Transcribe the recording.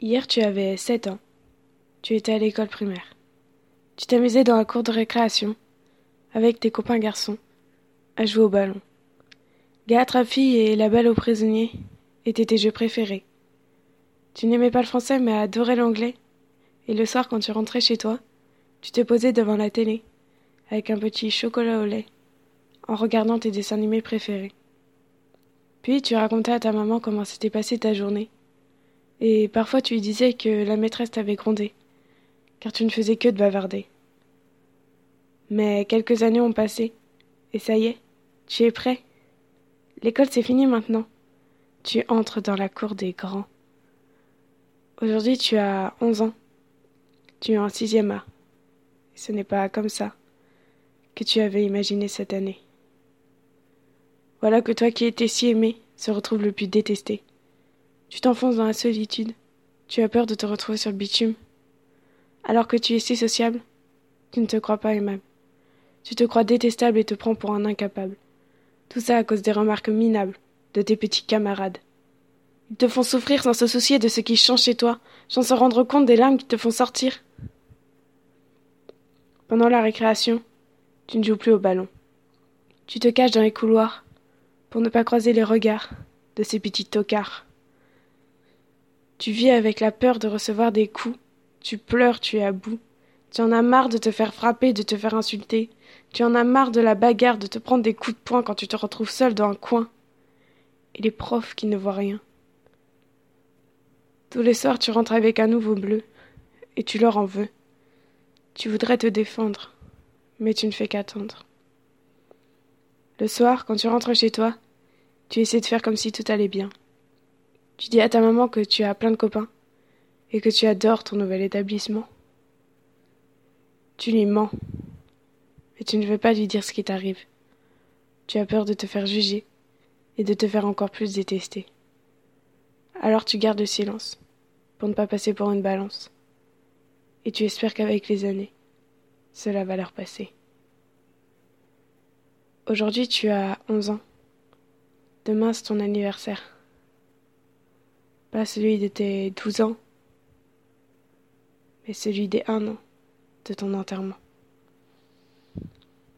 Hier tu avais sept ans. Tu étais à l'école primaire. Tu t'amusais dans la cour de récréation, avec tes copains garçons, à jouer au ballon. Gâte fille et la balle aux prisonniers étaient tes jeux préférés. Tu n'aimais pas le français mais adorais l'anglais. Et le soir quand tu rentrais chez toi, tu te posais devant la télé, avec un petit chocolat au lait, en regardant tes dessins animés préférés. Puis tu racontais à ta maman comment s'était passée ta journée et parfois tu disais que la maîtresse t'avait grondé, car tu ne faisais que de bavarder. Mais quelques années ont passé, et ça y est, tu es prêt. L'école c'est fini maintenant. Tu entres dans la cour des grands. Aujourd'hui tu as onze ans. Tu es en sixième A. Ce n'est pas comme ça que tu avais imaginé cette année. Voilà que toi qui étais si aimé se retrouve le plus détesté. Tu t'enfonces dans la solitude. Tu as peur de te retrouver sur le bitume. Alors que tu es si sociable, tu ne te crois pas aimable. Tu te crois détestable et te prends pour un incapable. Tout ça à cause des remarques minables de tes petits camarades. Ils te font souffrir sans se soucier de ce qui change chez toi, sans se rendre compte des larmes qui te font sortir. Pendant la récréation, tu ne joues plus au ballon. Tu te caches dans les couloirs pour ne pas croiser les regards de ces petits tocards. Tu vis avec la peur de recevoir des coups. Tu pleures, tu es à bout. Tu en as marre de te faire frapper, de te faire insulter. Tu en as marre de la bagarre, de te prendre des coups de poing quand tu te retrouves seul dans un coin. Et les profs qui ne voient rien. Tous les soirs, tu rentres avec un nouveau bleu, et tu leur en veux. Tu voudrais te défendre, mais tu ne fais qu'attendre. Le soir, quand tu rentres chez toi, tu essaies de faire comme si tout allait bien. Tu dis à ta maman que tu as plein de copains et que tu adores ton nouvel établissement. Tu lui mens, mais tu ne veux pas lui dire ce qui t'arrive. Tu as peur de te faire juger et de te faire encore plus détester. Alors tu gardes le silence pour ne pas passer pour une balance. Et tu espères qu'avec les années, cela va leur passer. Aujourd'hui tu as onze ans. Demain c'est ton anniversaire pas celui de tes douze ans, mais celui des un an de ton enterrement.